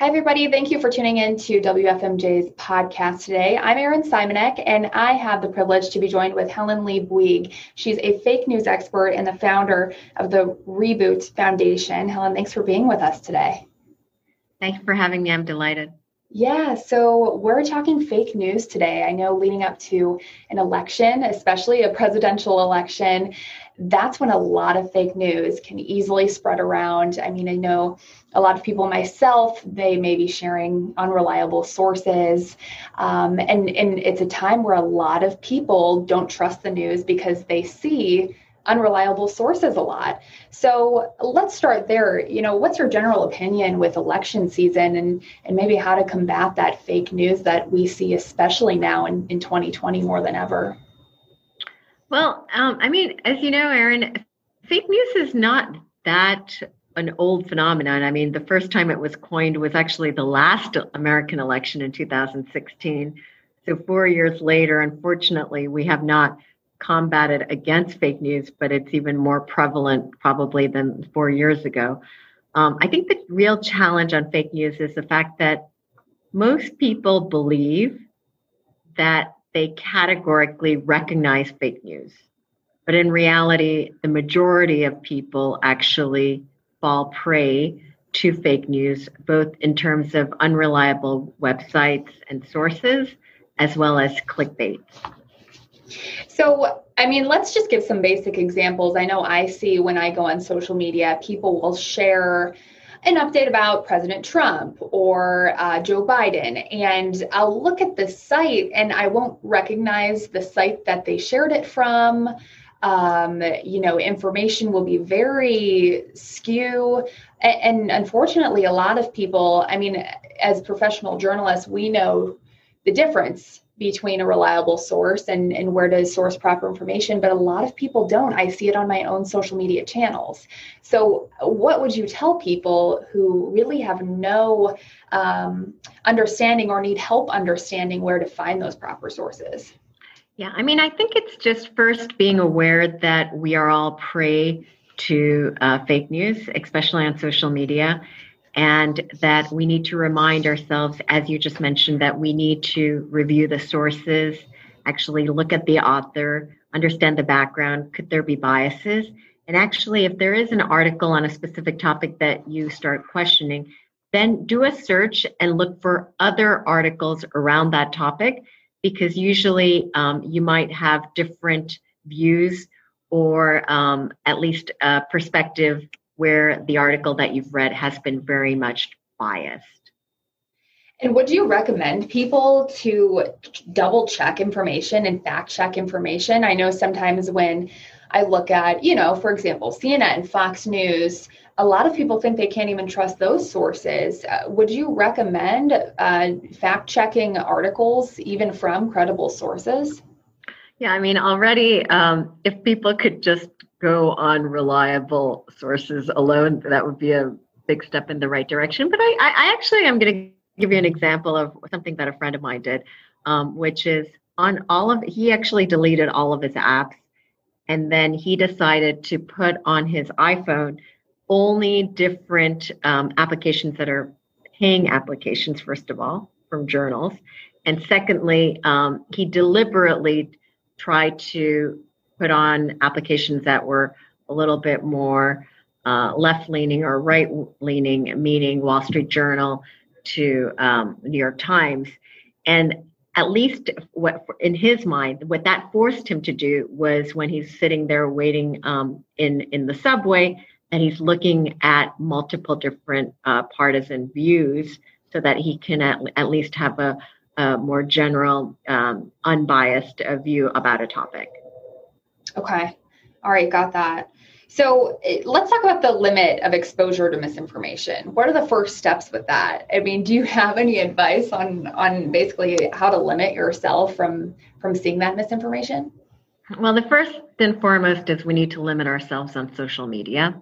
Hi, everybody. Thank you for tuning in to WFMJ's podcast today. I'm Erin Simonek, and I have the privilege to be joined with Helen Lee Bouygues. She's a fake news expert and the founder of the Reboot Foundation. Helen, thanks for being with us today. Thank you for having me. I'm delighted. Yeah, so we're talking fake news today. I know leading up to an election, especially a presidential election, that's when a lot of fake news can easily spread around. I mean, I know a lot of people, myself, they may be sharing unreliable sources. Um, and, and it's a time where a lot of people don't trust the news because they see unreliable sources a lot. So let's start there. You know, what's your general opinion with election season and, and maybe how to combat that fake news that we see, especially now in, in 2020 more than ever? Well, um, I mean, as you know, Erin, fake news is not that an old phenomenon. I mean, the first time it was coined was actually the last American election in 2016. So, four years later, unfortunately, we have not combated against fake news, but it's even more prevalent probably than four years ago. Um, I think the real challenge on fake news is the fact that most people believe that they categorically recognize fake news. But in reality, the majority of people actually fall prey to fake news, both in terms of unreliable websites and sources, as well as clickbait. So, I mean, let's just give some basic examples. I know I see when I go on social media, people will share an update about President Trump or uh, Joe Biden. And I'll look at the site and I won't recognize the site that they shared it from. Um, you know, information will be very skew. And, and unfortunately, a lot of people, I mean, as professional journalists, we know the difference between a reliable source and, and where to source proper information, but a lot of people don't. I see it on my own social media channels. So, what would you tell people who really have no um, understanding or need help understanding where to find those proper sources? Yeah, I mean, I think it's just first being aware that we are all prey to uh, fake news, especially on social media and that we need to remind ourselves, as you just mentioned, that we need to review the sources, actually look at the author, understand the background. Could there be biases? And actually, if there is an article on a specific topic that you start questioning, then do a search and look for other articles around that topic because usually um, you might have different views or um, at least a perspective where the article that you've read has been very much biased. And would you recommend people to double check information and fact check information? I know sometimes when I look at, you know, for example, CNN, and Fox News, a lot of people think they can't even trust those sources. Uh, would you recommend uh, fact checking articles even from credible sources? Yeah, I mean, already, um, if people could just go on reliable sources alone, that would be a big step in the right direction. But I, I actually am going to give you an example of something that a friend of mine did, um, which is on all of he actually deleted all of his apps, and then he decided to put on his iPhone only different um, applications that are paying applications. First of all, from journals, and secondly, um, he deliberately tried to put on applications that were a little bit more uh, left leaning or right leaning, meaning Wall Street Journal to um, New York Times. And at least what in his mind, what that forced him to do was when he's sitting there waiting um, in in the subway, and he's looking at multiple different uh, partisan views, so that he can at, at least have a, a more general, um, unbiased uh, view about a topic. Okay. All right, got that. So eh, let's talk about the limit of exposure to misinformation. What are the first steps with that? I mean, do you have any advice on on basically how to limit yourself from from seeing that misinformation? Well, the first and foremost is we need to limit ourselves on social media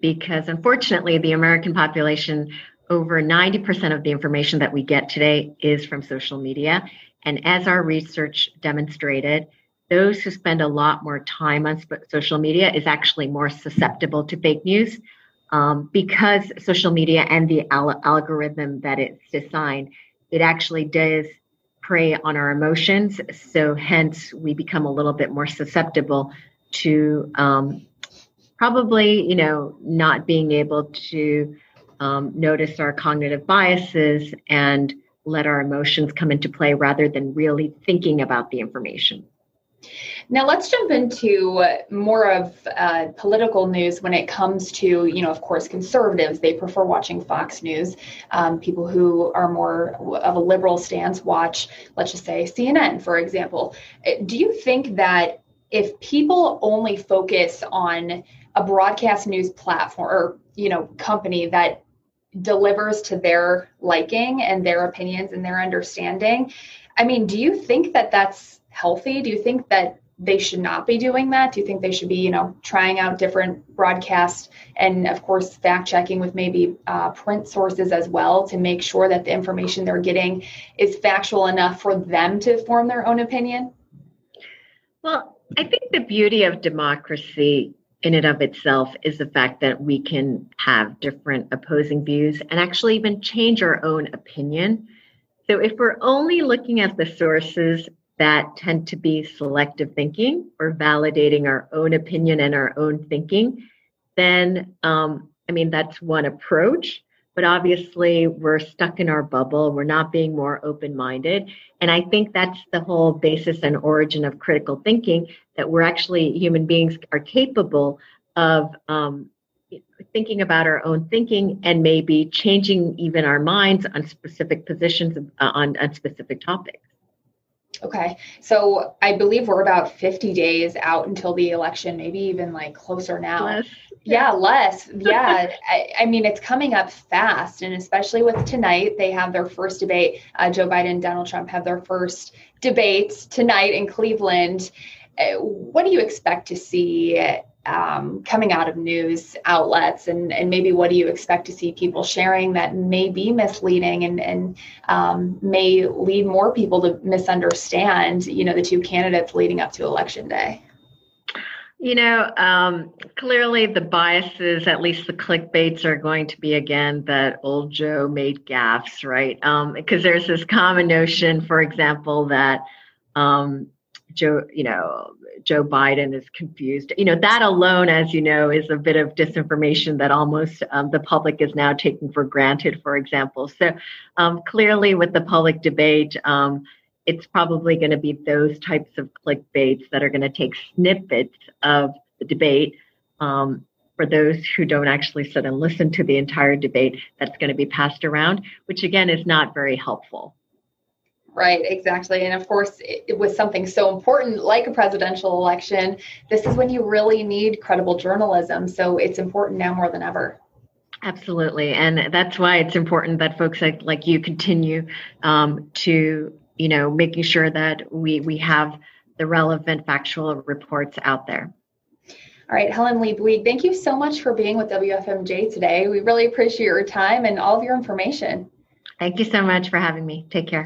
because unfortunately the American population over 90% of the information that we get today is from social media and as our research demonstrated those who spend a lot more time on social media is actually more susceptible to fake news. um, because social media and the al- algorithm that it's designed, it actually does prey on our emotions. So hence we become a little bit more susceptible to um, probably, you know, not being able to um, notice our cognitive biases and let our emotions come into play rather than really thinking about the information. Now let's jump into more of uh, political news when it comes to, you know, of course, conservatives. They prefer watching Fox News. Um, people who are more of a liberal stance watch, let's just say, CNN, for example. Uh, do you think that if people only focus on a broadcast news platform or, you know, company that delivers to their liking and their opinions and their understanding. I mean, do you think that that's healthy? Do you think that they should not be doing that? Do you think they should be, you know, trying out different broadcasts and, of course, fact checking with maybe uh, print sources as well to make sure that the information they're getting is factual enough for them to form their own opinion? Well, I think the beauty of democracy in and of itself is the fact that we can have different opposing views and actually even change our own opinion. So if we're only looking at the sources that tend to be selective thinking or validating our own opinion and our own thinking, then um, I mean, that's one approach. But obviously, we're stuck in our bubble. We're not being more open minded. And I think that's the whole basis and origin of critical thinking that we're actually human beings are capable of um, thinking about our own thinking and maybe changing even our minds on specific positions uh, on, on specific topics. Okay. So I believe we're about 50 days out until the election, maybe even like closer now. Less. Yeah, less. Yeah. I, I, mean, it's coming up fast. And especially with tonight, they have their first debate. Uh, Joe Biden and Donald Trump have their first debates tonight in Cleveland. Uh, what do you expect to see um, coming out of news outlets and, and maybe what do you expect to see people sharing that may be misleading and, and um, may lead more people to misunderstand you know the two candidates leading up to election day? You know um, clearly the biases at least the clickbaits are going to be again that old joe made gaffes right? Because um, there's this common notion for example that um, Joe, you know, Joe Biden is confused. You know, that alone, as you know, is a bit of disinformation that almost um, the public is now taking for granted, for example. So um, clearly, with the public debate, um, it's probably going to be those types of clickbaits that are going to take snippets of the debate. Um, for those who don't actually sit and listen to the entire debate, that's going to be passed around, which again is not very helpful. Right, exactly. And of course, it, with something so important like a presidential election, this is when you really need credible journalism. So it's important now more than ever. Absolutely. And that's why it's important that folks like, like you continue um, to, you know, making sure that we, we have the relevant factual reports out there. All right, Helen Lee thank you so much for being with WFMJ today. We really appreciate your time and all of your information. Thank you so much for having me. Take care.